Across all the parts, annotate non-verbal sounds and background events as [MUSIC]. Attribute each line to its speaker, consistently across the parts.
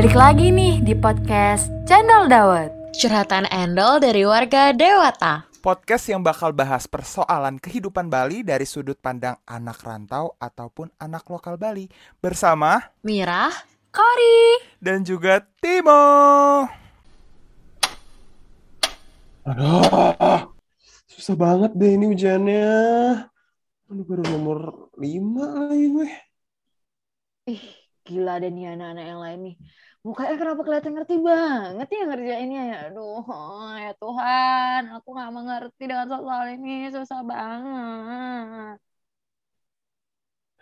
Speaker 1: Balik lagi nih di podcast Channel Dawet.
Speaker 2: Curhatan Endol dari warga Dewata.
Speaker 3: Podcast yang bakal bahas persoalan kehidupan Bali dari sudut pandang anak rantau ataupun anak lokal Bali bersama
Speaker 2: Mirah,
Speaker 1: Kori.
Speaker 3: dan juga Timo.
Speaker 4: Aduh, susah banget deh ini hujannya. Aduh, baru nomor 5 lagi gue.
Speaker 5: Ih, gila deh nih anak-anak yang lain nih. Mukanya kenapa kelihatan ngerti banget ya ngerjainnya ya. Aduh, ya Tuhan, aku gak mengerti dengan soal ini. Susah banget.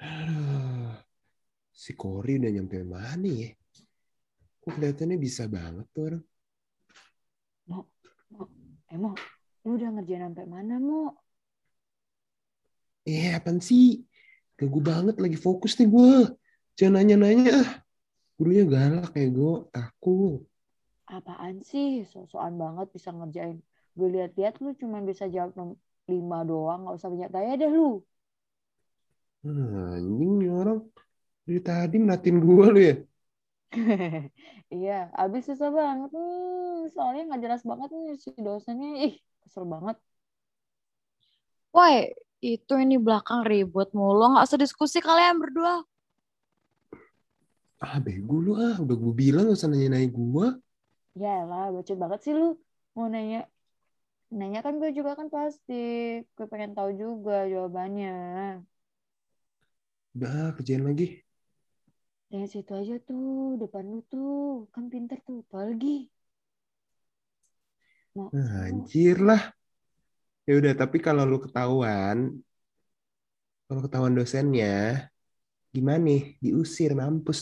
Speaker 4: Aduh, [SIGHS] si Kori udah nyampe mana ya? Kok kelihatannya bisa banget tuh orang.
Speaker 5: Emang, lu udah ngerjain sampai mana, Mo?
Speaker 4: Eh, apaan sih? Ganggu banget lagi fokus nih gue. Jangan nanya-nanya ah. Gurunya galak kayak gue, takut.
Speaker 5: Apaan sih? So-soan banget bisa ngerjain. Gue lihat-lihat lu cuma bisa jawab nom- lima doang. Gak usah banyak gaya deh lu.
Speaker 4: Hmm, anjing nih orang. Dari tadi menatin gue lu ya. [LAUGHS]
Speaker 5: Iya, abis susah banget nih. Soalnya nggak jelas banget nih si dosennya. Ih, kesel banget.
Speaker 2: woi, itu ini belakang ribut mulu. Nggak usah diskusi kalian berdua.
Speaker 4: Ah, bego lu ah. Udah gue bilang usah nanya-nanya gue.
Speaker 5: Ya lah, bacot banget sih lu. Mau nanya. Nanya kan gue juga kan pasti. Gue pengen tahu juga jawabannya.
Speaker 4: Udah, kerjain lagi.
Speaker 5: Yang situ aja tuh, depan lu tuh. Kan pinter tuh, tau lagi. Mau,
Speaker 4: Nah, anjir lah. Ya udah, tapi kalau lu ketahuan, kalau ketahuan dosennya, gimana nih? Diusir, mampus.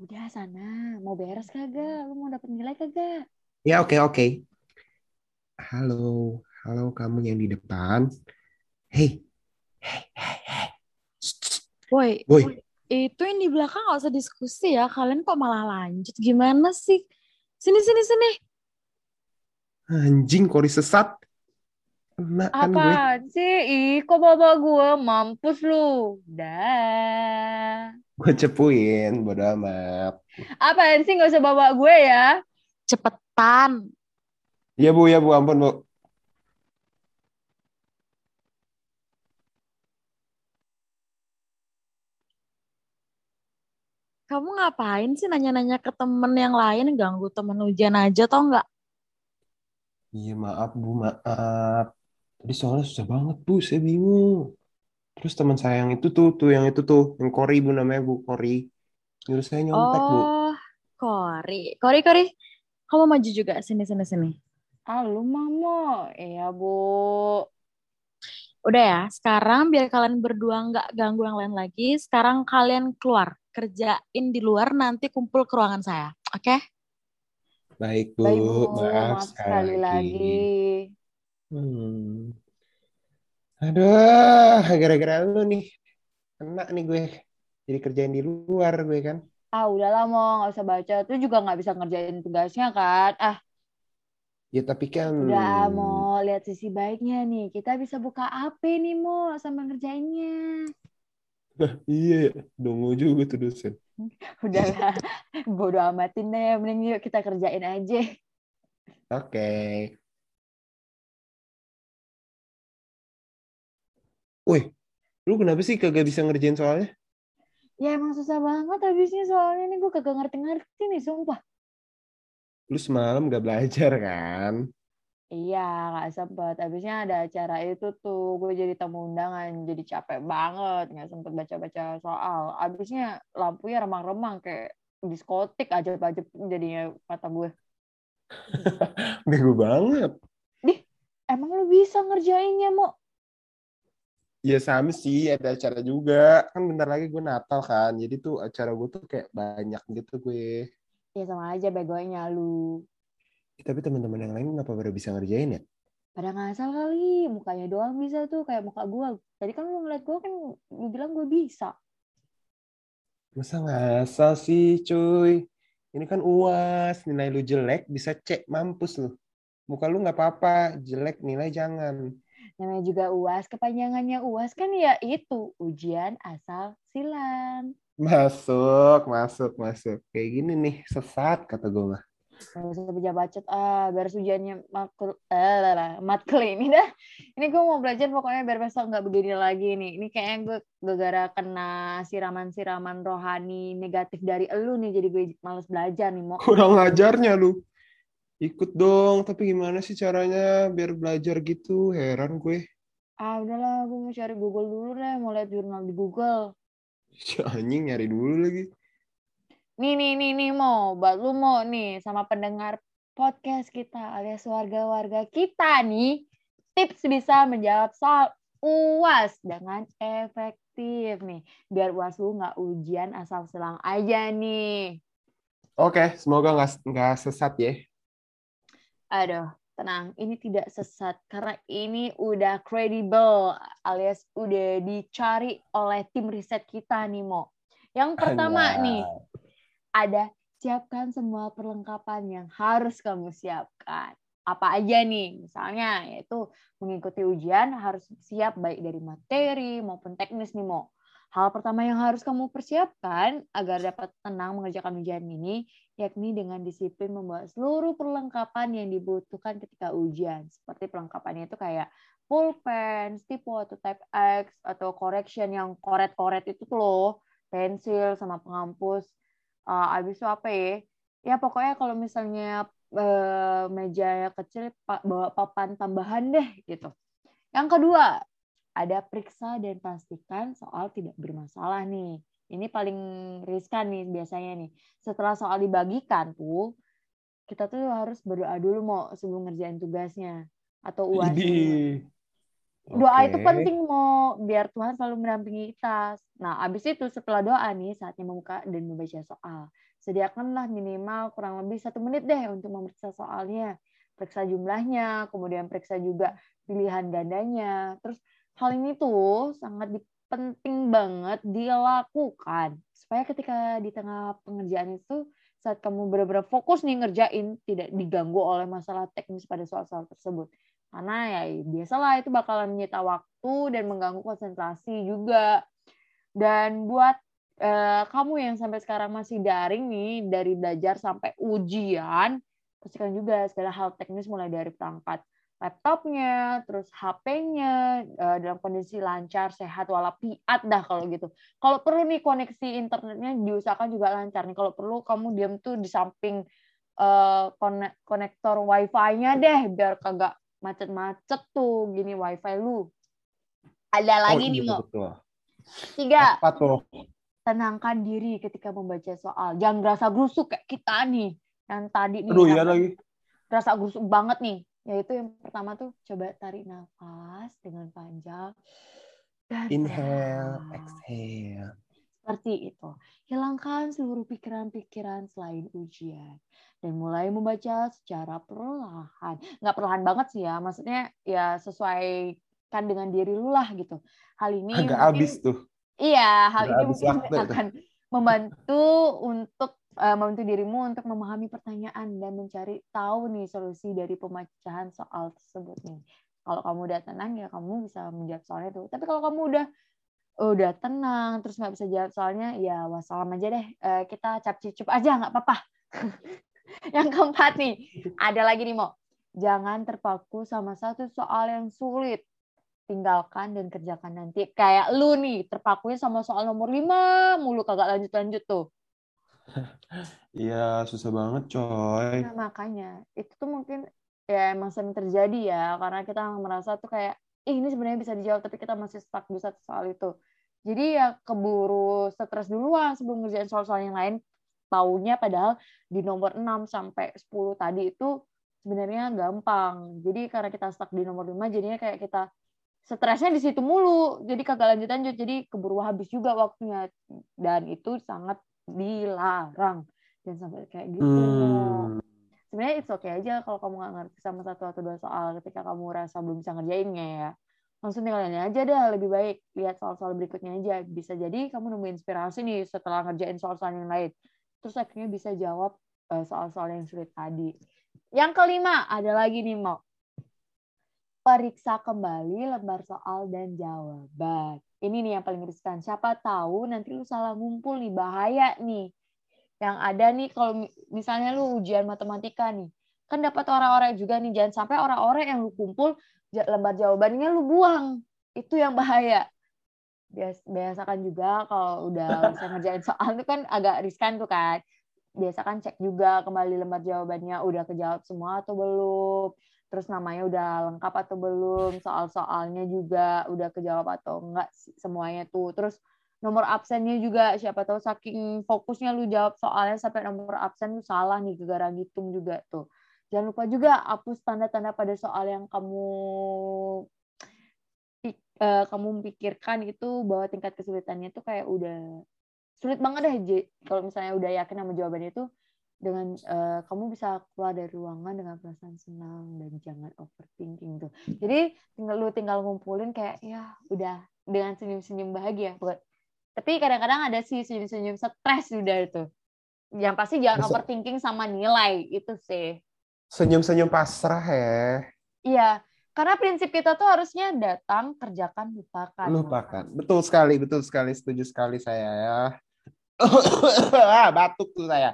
Speaker 5: Udah sana, mau beres kagak? Lu mau dapet nilai kagak?
Speaker 4: Ya oke oke. Halo, halo kamu yang di depan. Hey, hey, hey, hey.
Speaker 2: Woi, itu yang di belakang nggak usah diskusi ya. Kalian kok malah lanjut? Gimana sih? Sini, sini, sini.
Speaker 4: anjing kori sesat. Kena kan gue.
Speaker 5: Apaan sih? Ih, kok bawa gue? Mampus lu. Dah.
Speaker 4: Gue cepuin, bodo amat.
Speaker 5: Apaan sih gak usah bawa gue ya?
Speaker 2: Cepetan.
Speaker 4: Iya bu, ya bu, ampun bu.
Speaker 2: Kamu ngapain sih nanya-nanya ke temen yang lain? Ganggu temen ujian aja tau nggak?
Speaker 4: Iya maaf bu, maaf. Tadi soalnya susah banget bu, saya bingung. Terus teman saya yang itu tuh, tuh yang itu tuh, yang Kori bu namanya bu, Kori. Nyuruh saya nyontek bu.
Speaker 2: Oh, Kori. Kori, Kori. Kamu maju juga. Sini, sini, sini.
Speaker 5: Lu mamo. Iya, Bu.
Speaker 2: Udah ya, sekarang biar kalian berdua nggak ganggu yang lain lagi, sekarang kalian keluar, kerjain di luar, nanti kumpul ke ruangan saya, oke?
Speaker 4: Baik bu,
Speaker 5: Baik, Bu.
Speaker 4: maaf
Speaker 5: Maaf sekali lagi.
Speaker 4: Hmm. Aduh, gara-gara lu nih. Kena nih gue. Jadi kerjain di luar gue kan.
Speaker 5: Ah, udahlah, Mo. Gak usah baca. Tuh juga gak bisa ngerjain tugasnya, kan? Ah,
Speaker 4: Ya tapi kan...
Speaker 5: udah, Mo. Lihat sisi baiknya nih. Kita bisa buka AP nih, Mo. Sama ngerjainnya.
Speaker 4: Iya, dongo juga tuh dosen. [LAUGHS]
Speaker 5: Udahlah. Bodo amatin deh. Mending yuk kita kerjain aja.
Speaker 4: Oke. Woi, lu kenapa sih kagak bisa ngerjain soalnya?
Speaker 5: Ya emang susah banget habisnya soalnya nih gue kagak ngerti-ngerti nih, sumpah.
Speaker 4: Lu semalam gak belajar kan?
Speaker 5: Iya, nggak sempet. Habisnya ada acara itu tuh, gue jadi tamu undangan, jadi capek banget, nggak sempet baca-baca soal. Habisnya lampunya remang-remang kayak diskotik aja-aja jadinya kata gue. [LAUGHS]
Speaker 4: Bego banget.
Speaker 5: Emang lu bisa ngerjainnya, Mo?
Speaker 4: Ya sama sih, ada acara juga. Kan bentar lagi gue Natal kan. Jadi tuh acara gue tuh kayak banyak gitu gue.
Speaker 5: Ya sama aja begonya lu.
Speaker 4: Eh, Tapi teman-teman yang lain kenapa pada bisa ngerjain ya?
Speaker 5: Pada ngasal kali, mukanya doang bisa tuh kayak muka gue. Tadi kan lu ngeliat gue kan, lu bilang gue bisa.
Speaker 4: Masa ngasal sih cuy? Ini kan uas, nilai lu jelek bisa cek mampus lu. Muka lu nggak apa-apa, jelek nilai jangan.
Speaker 5: Namanya juga UAS, kepanjangannya UAS kan ya itu, ujian asal silang.
Speaker 4: Masuk, masuk, masuk. Kayak gini nih, sesat kata gue mah.
Speaker 5: Gak usah baca bacot ah biar ujiannya matkul eh lah, lah, matkul ini dah ini gue mau belajar pokoknya biar besok nggak begini lagi nih ini kayaknya gue gara-gara kena siraman-siraman rohani negatif dari elu nih jadi gue males belajar nih mau
Speaker 4: Kurang ajarnya lu. Ikut dong, tapi gimana sih caranya biar belajar gitu? Heran gue.
Speaker 5: ah udahlah gue mau cari Google dulu deh mau lihat jurnal di Google
Speaker 4: Si anjing nyari dulu lagi.
Speaker 5: nih nih nih nih mau buat lu mau nih sama pendengar podcast kita alias warga-warga kita nih tips bisa menjawab soal uas dengan efektif nih biar uas lu nggak ujian asal selang aja nih
Speaker 4: Oke, semoga nggak nggak sesat ya.
Speaker 5: Aduh, tenang, ini tidak sesat karena ini udah kredibel alias udah dicari oleh tim riset kita nih Mo. Yang pertama
Speaker 4: Anjay.
Speaker 5: nih, ada siapkan semua perlengkapan yang harus kamu siapkan. Apa aja nih? Misalnya yaitu mengikuti ujian harus siap baik dari materi maupun teknis nih Mo. Hal pertama yang harus kamu persiapkan agar dapat tenang mengerjakan ujian ini yakni dengan disiplin membawa seluruh perlengkapan yang dibutuhkan ketika ujian. Seperti perlengkapannya itu kayak pulpen, stipo atau type X atau correction yang koret-koret itu loh, pensil sama penghapus. Uh, abis itu apa ya? Ya pokoknya kalau misalnya eh, meja kecil bawa papan tambahan deh gitu. Yang kedua, ada periksa dan pastikan soal tidak bermasalah nih. Ini paling riskan nih biasanya nih. Setelah soal dibagikan tuh, kita tuh harus berdoa dulu mau sebelum ngerjain tugasnya atau.
Speaker 4: Idih.
Speaker 5: Doa itu
Speaker 4: Oke.
Speaker 5: penting mau biar Tuhan selalu mendampingi kita. Nah, habis itu setelah doa nih saatnya membuka dan membaca soal. Sediakanlah minimal kurang lebih satu menit deh untuk memeriksa soalnya. Periksa jumlahnya, kemudian periksa juga pilihan gandanya. Terus hal ini tuh sangat penting banget dilakukan. Supaya ketika di tengah pengerjaan itu saat kamu benar-benar fokus nih ngerjain tidak diganggu oleh masalah teknis pada soal-soal tersebut. Karena ya biasalah itu bakalan menyita waktu dan mengganggu konsentrasi juga. Dan buat eh, kamu yang sampai sekarang masih daring nih dari belajar sampai ujian pastikan juga segala hal teknis mulai dari perangkat laptopnya, terus HP-nya eh, dalam kondisi lancar, sehat, walafiat dah kalau gitu. Kalau perlu nih koneksi internetnya diusahakan juga lancar nih. Kalau perlu kamu diam tuh di samping konek- konektor wifi-nya deh biar kagak macet-macet tuh gini wifi lu. Ada lagi
Speaker 4: Oh,
Speaker 5: nih
Speaker 4: iya,
Speaker 5: mau tiga
Speaker 4: Apa tuh?
Speaker 5: tenangkan diri ketika membaca soal. Jangan gerasa gerusuk kayak kita nih yang tadi nih.
Speaker 4: Aduh,
Speaker 5: yang
Speaker 4: ya lagi.
Speaker 5: Gerasa gerusuk banget nih. Yaitu yang pertama tuh coba tarik nafas dengan panjang. Dan
Speaker 4: Inhale,
Speaker 5: perlahan.
Speaker 4: exhale.
Speaker 5: Seperti itu. Hilangkan seluruh pikiran-pikiran selain ujian. Dan mulai membaca secara perlahan. Nggak perlahan banget sih ya. Maksudnya ya sesuaikan dengan diri lu lah gitu. Hal ini
Speaker 4: Agak
Speaker 5: mungkin-
Speaker 4: habis tuh.
Speaker 5: Iya, hal
Speaker 4: Udah
Speaker 5: ini mungkin
Speaker 4: tuh.
Speaker 5: akan membantu untuk eh, membantu dirimu untuk memahami pertanyaan dan mencari tahu nih solusi dari pemecahan soal tersebut nih. Kalau kamu udah tenang ya kamu bisa menjawab soalnya tuh. Tapi kalau kamu udah udah tenang terus nggak bisa jawab soalnya ya wassalam aja deh. Eh, kita cap cicup aja nggak apa-apa. [LAUGHS] Yang keempat nih, ada lagi nih Mo. Jangan terpaku sama satu soal yang sulit tinggalkan dan kerjakan nanti. Kayak lu nih, terpakunya sama soal nomor 5 mulu kagak lanjut-lanjut tuh.
Speaker 4: Iya, susah banget, coy.
Speaker 5: Nah, makanya itu tuh mungkin ya emang sering terjadi ya karena kita merasa tuh kayak Ih, ini sebenarnya bisa dijawab tapi kita masih stuck di satu soal itu. Jadi ya keburu stres duluan sebelum ngerjain soal-soal yang lain. Taunya padahal di nomor 6 sampai 10 tadi itu sebenarnya gampang. Jadi karena kita stuck di nomor 5 jadinya kayak kita stresnya di situ mulu. Jadi kagak lanjut-lanjut. Jadi keburu habis juga waktunya. Dan itu sangat dilarang. Dan sampai kayak gitu.
Speaker 4: Hmm.
Speaker 5: Sebenarnya it's okay aja kalau kamu nggak ngerti sama satu atau dua soal ketika kamu rasa belum bisa ngerjainnya ya. Langsung tinggalin aja deh, lebih baik lihat soal-soal berikutnya aja. Bisa jadi kamu nemu inspirasi nih setelah ngerjain soal-soal yang lain. Terus akhirnya bisa jawab eh, soal-soal yang sulit tadi. Yang kelima, ada lagi nih, Mo. Periksa kembali lembar soal dan jawaban. ini nih yang paling riskan. Siapa tahu nanti lu salah ngumpul nih, bahaya nih. Yang ada nih kalau mi- misalnya lu ujian matematika nih, kan dapat orang-orang juga nih. Jangan sampai orang-orang yang lu kumpul lembar jawabannya lu buang. Itu yang bahaya. Bias- Biasakan juga kalau udah bisa [LAUGHS] ngerjain soal itu kan agak riskan tuh kan. Biasakan cek juga kembali lembar jawabannya udah kejawab semua atau belum. Terus namanya udah lengkap atau belum, soal-soalnya juga udah kejawab atau enggak semuanya tuh. Terus nomor absennya juga siapa tahu saking fokusnya lu jawab soalnya sampai nomor absen lu salah nih gara ngitung juga tuh. Jangan lupa juga hapus tanda-tanda pada soal yang kamu eh, kamu pikirkan itu bahwa tingkat kesulitannya tuh kayak udah sulit banget deh kalau misalnya udah yakin sama jawabannya itu dengan eh, kamu bisa keluar dari ruangan dengan perasaan senang dan jangan overthinking tuh. Jadi tinggal lu tinggal ngumpulin kayak ya udah dengan senyum-senyum bahagia. Bukan- Tapi kadang-kadang ada sih senyum-senyum stres udah itu. Yang pasti jangan
Speaker 4: Masa-
Speaker 5: overthinking sama nilai itu sih.
Speaker 4: Senyum-senyum pasrah ya.
Speaker 5: Iya, karena prinsip kita tuh harusnya datang, kerjakan, lupakan.
Speaker 4: Lupakan. Betul sekali, betul sekali. Setuju sekali saya ya. [COUGHS] Ah, Batuk tuh saya.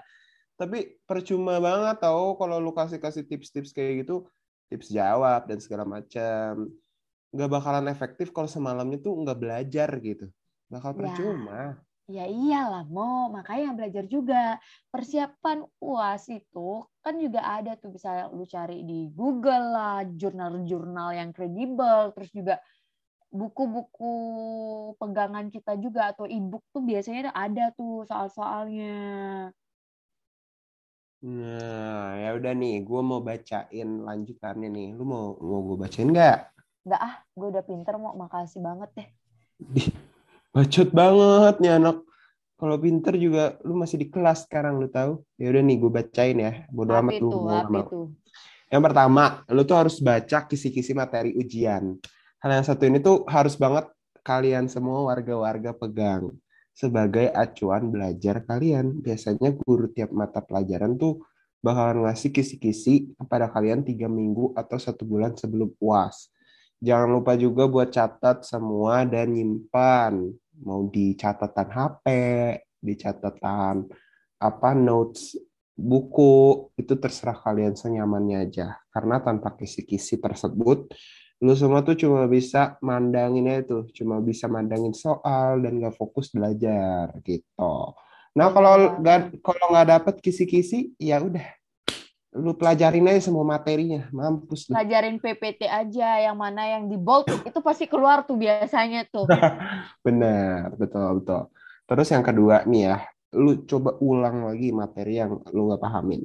Speaker 4: Tapi percuma banget tau kalau lu kasih-kasih tips-tips kayak gitu, tips jawab dan segala macam. Nggak bakalan efektif kalau semalamnya tuh nggak belajar gitu. Bakal
Speaker 5: Ya.
Speaker 4: percuma.
Speaker 5: Ya iyalah, mau makanya belajar juga. Persiapan UAS itu kan juga ada tuh bisa lu cari di Google lah, jurnal-jurnal yang kredibel, terus juga buku-buku pegangan kita juga atau e-book tuh biasanya ada tuh soal-soalnya.
Speaker 4: Nah, ya udah nih, gue mau bacain lanjutannya nih. Lu mau mau gue bacain nggak?
Speaker 5: Enggak ah, gue udah pinter mau makasih banget deh.
Speaker 4: Bacot banget nih anak. Kalau pinter juga lu masih di kelas sekarang lu tahu. Ya udah nih gue bacain ya. Bodo amat lu
Speaker 5: itu?
Speaker 4: mau
Speaker 5: Apa
Speaker 4: nggak mau.
Speaker 5: itu?
Speaker 4: Yang pertama, lu tuh harus baca kisi-kisi materi ujian. Hal yang satu ini tuh harus banget kalian semua warga-warga pegang sebagai acuan belajar kalian. Biasanya guru tiap mata pelajaran tuh bakalan ngasih kisi-kisi kepada kalian tiga minggu atau satu bulan sebelum UAS. Jangan lupa juga buat catat semua dan nyimpan. Mau di catatan HP, di catatan apa notes buku itu terserah kalian senyamannya aja karena tanpa kisi-kisi tersebut lu semua tuh cuma bisa mandanginnya itu cuma bisa mandangin soal dan gak fokus belajar gitu. Nah kalau
Speaker 5: banget.
Speaker 4: nggak kalau nggak dapet kisi-kisi ya udah. Lu pelajarin aja semua materinya mampus lu.
Speaker 5: Pelajarin PPT aja yang mana yang di bold itu pasti keluar tuh biasanya tuh. [LAUGHS]
Speaker 4: benar betul betul. Terus yang kedua nih ya lu coba ulang lagi materi yang lu nggak pahamin.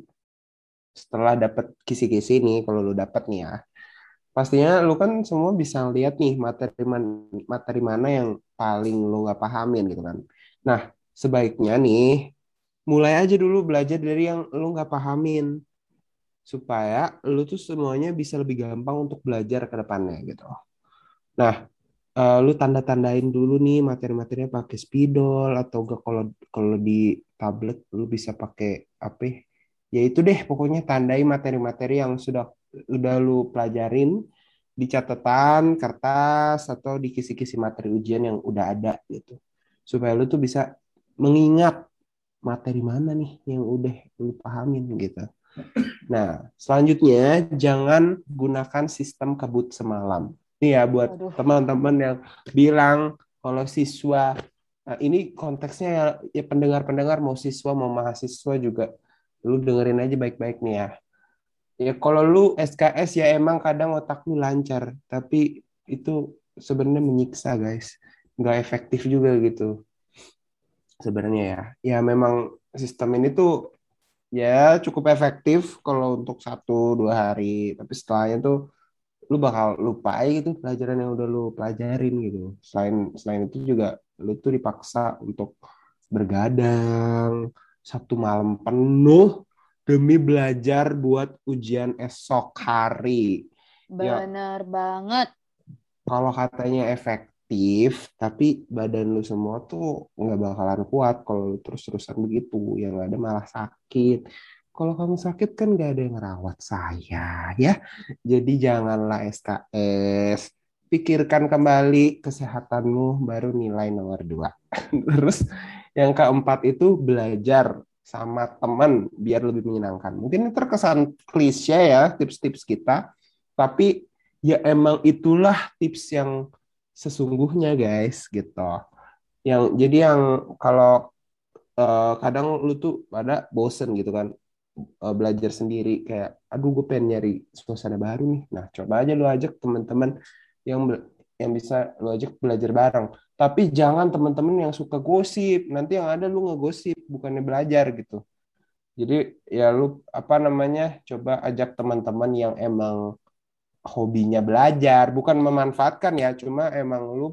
Speaker 4: Setelah dapet kisi-kisi nih kalau lu dapet nih ya pastinya lu kan semua bisa lihat nih materi man- materi mana yang paling lu nggak pahamin gitu kan. Nah sebaiknya nih mulai aja dulu belajar dari yang lu nggak pahamin. Supaya lu tuh semuanya bisa lebih gampang untuk belajar ke depannya gitu. Nah eh, lu tanda-tandain dulu nih materi-materinya pakai spidol atau enggak kalau kalau di tablet lu bisa pakai apa ya? ya itu deh pokoknya tandai materi-materi yang sudah udah lu pelajarin di catatan kertas atau di kisi-kisi materi ujian yang udah ada gitu. Supaya lu tuh bisa mengingat materi mana nih yang udah lu pahamin gitu. Nah selanjutnya jangan gunakan sistem kebut semalam. Ini ya buat teman-teman yang bilang kalau siswa nah ini konteksnya ya, ya pendengar-pendengar mau siswa mau mahasiswa juga lu dengerin aja baik-baik nih ya ya kalau lu SKS ya emang kadang otak lu lancar tapi itu sebenarnya menyiksa guys. Nggak efektif juga gitu sebenarnya ya. Ya memang sistem ini tuh ya cukup efektif kalau untuk satu dua hari. Tapi setelahnya tuh lu bakal lupa gitu pelajaran yang udah lu pelajarin gitu. Selain selain itu juga lu tuh dipaksa untuk bergadang satu malam penuh demi belajar buat ujian esok hari. Ya.
Speaker 5: Bener banget.
Speaker 4: Kalau katanya efektif, tapi badan lu semua tuh nggak bakalan kuat kalau lu terus-terusan begitu. Yang ada malah sakit. Kalau kamu sakit kan gak ada yang ngerawat saya ya. Jadi janganlah SKS pikirkan kembali kesehatanmu baru nilai nomor dua. [LAUGHS] Terus yang keempat itu belajar sama teman biar lebih menyenangkan. Mungkin ini terkesan klise ya tips-tips kita, tapi ya emang itulah tips yang sesungguhnya guys gitu. Yang jadi yang kalau uh, kadang lu tuh pada bosen gitu kan uh, belajar sendiri kayak aduh gue pengen nyari suasana baru nih. Nah coba aja lu ajak teman-teman yang yang bisa lu ajak belajar bareng. Tapi jangan teman-teman yang suka gosip. Nanti yang ada lu ngegosip, bukannya belajar gitu. Jadi ya lu apa namanya coba ajak teman-teman yang emang hobinya belajar, bukan memanfaatkan ya, cuma emang lu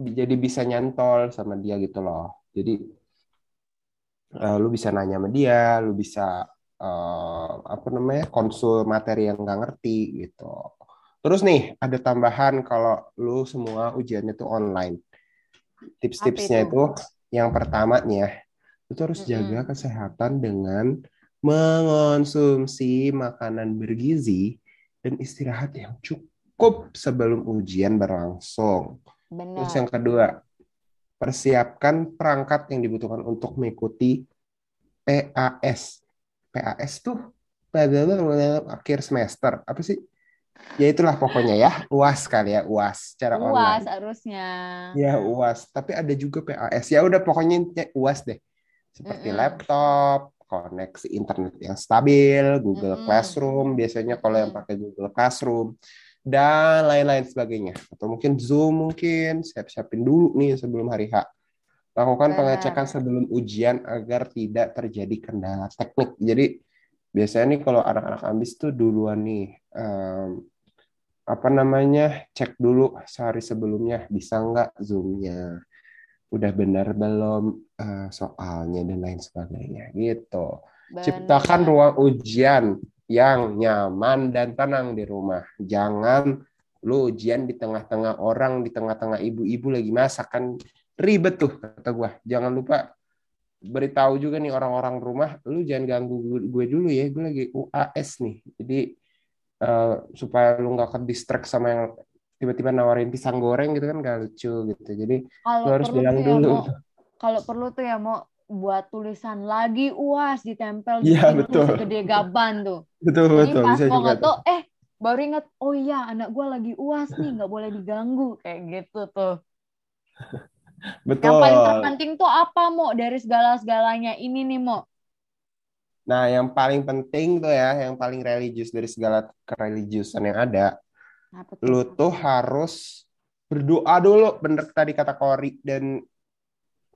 Speaker 4: jadi bisa nyantol sama dia gitu loh. Jadi uh, lu bisa nanya sama dia, lu bisa uh, apa namanya konsul materi yang nggak ngerti gitu. Terus nih, ada tambahan kalau lu semua ujiannya tuh online. Tips-tipsnya itu? itu yang pertama nih ya, itu harus mm -hmm. jaga kesehatan dengan mengonsumsi makanan bergizi dan istirahat yang cukup sebelum ujian berlangsung. Benar. Terus yang kedua, persiapkan perangkat yang dibutuhkan untuk mengikuti PAS. PAS tuh pada akhir semester. Apa sih? Ya itulah pokoknya ya, UAS kali ya, UAS secara UAS online.
Speaker 5: UAS harusnya.
Speaker 4: Ya, UAS. Tapi ada juga PAS. Ya udah pokoknya UAS deh. Seperti mm -mm. laptop, koneksi internet yang stabil, Google mm -mm. Classroom, biasanya kalau yang pakai Google Classroom dan lain-lain sebagainya. Atau mungkin Zoom mungkin siap-siapin dulu nih sebelum hari H. Lakukan pengecekan sebelum ujian agar tidak terjadi kendala teknik. Jadi biasanya nih kalau anak-anak ambis tuh duluan nih um, apa namanya cek dulu sehari sebelumnya bisa nggak zoomnya? Udah benar belum uh, soalnya dan lain sebagainya gitu. Benar. ciptakan ruang ujian yang nyaman dan tenang di rumah. Jangan lu ujian di tengah-tengah orang di tengah-tengah ibu-ibu lagi masak kan ribet tuh kata gua. Jangan lupa beritahu juga nih orang-orang rumah lu jangan ganggu gue dulu ya gue lagi UAS nih. Jadi uh, supaya lu nggak ke distract sama yang tiba-tiba nawarin pisang goreng gitu kan gak lucu gitu. Jadi kalau lu harus bilang ya, dulu.
Speaker 5: Kalau perlu tuh ya mau buat tulisan lagi uas ditempel
Speaker 4: iya betul.
Speaker 5: gede gaban tuh.
Speaker 4: Betul jadi betul
Speaker 5: pas mau tuh. Eh baru inget oh iya anak gue lagi uas nih nggak boleh diganggu kayak gitu tuh [LAUGHS]
Speaker 4: betul
Speaker 5: yang paling terpenting tuh apa mau dari segala-segalanya ini nih mau
Speaker 4: Nah, yang paling penting tuh ya, yang paling religius dari segala kereligiusan yang ada, Apa tuh? lu tuh harus berdoa dulu, bener tadi kata Kori, dan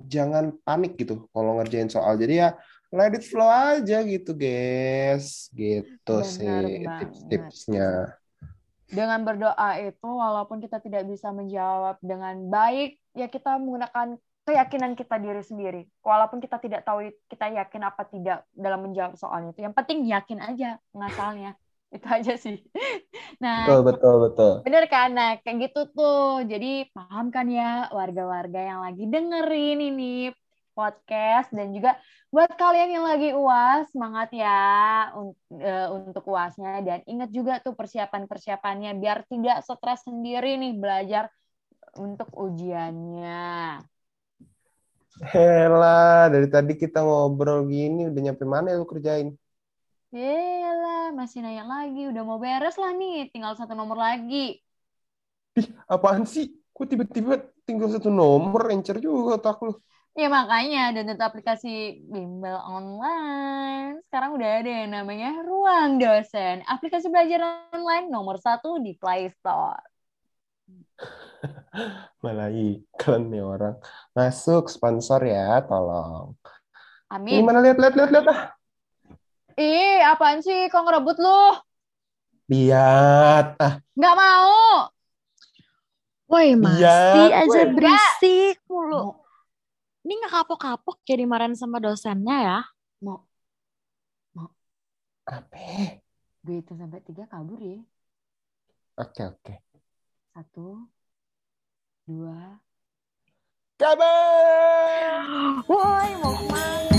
Speaker 4: jangan panik gitu kalau ngerjain soal. Jadi ya let it flow aja gitu, guys. Gitu Benar sih tips-tipsnya.
Speaker 5: Dengan berdoa itu, walaupun kita tidak bisa menjawab dengan baik, ya kita menggunakan keyakinan kita diri sendiri. Walaupun kita tidak tahu kita yakin apa tidak dalam menjawab soalnya itu. Yang penting yakin aja ngasalnya. Itu aja sih. [LAUGHS] Nah,
Speaker 4: betul betul betul.
Speaker 5: Bener kan? Nah, kayak gitu tuh. Jadi paham kan ya warga-warga yang lagi dengerin ini podcast dan juga buat kalian yang lagi UAS semangat ya e, untuk UASnya dan ingat juga tuh persiapan-persiapannya biar tidak stres sendiri nih belajar untuk ujiannya.
Speaker 4: Hela, dari tadi kita ngobrol gini udah nyampe mana ya lu kerjain?
Speaker 5: Hela, masih nanya lagi. Udah mau beres lah nih, tinggal satu nomor lagi.
Speaker 4: Ih, apaan sih? Kok tiba-tiba tinggal satu nomor, encer juga otak lu.
Speaker 5: Ya makanya, dan itu aplikasi bimbel online. Sekarang udah ada yang namanya Ruang Dosen. Aplikasi belajar online nomor satu di Play Store. [LAUGHS]
Speaker 4: Malah iklan nih orang. Masuk sponsor ya, tolong.
Speaker 5: Amin.
Speaker 4: Ini mana lihat lihat lihat lihat ah.
Speaker 5: Ih, apaan sih? Kok ngerebut lu?
Speaker 4: Lihat. Ah.
Speaker 5: Nggak mau.
Speaker 2: Woi, masih Lihat. aja berisik mulu. Ini nggak kapok-kapok jadi dimarahin sama dosennya ya?
Speaker 5: Mau. Mau.
Speaker 4: Apa?
Speaker 5: Gue itu sampai tiga kabur ya.
Speaker 4: Oke, oke.
Speaker 5: Satu, dua.
Speaker 4: Kabar! [GASPS]
Speaker 5: Woi, mau ke mana?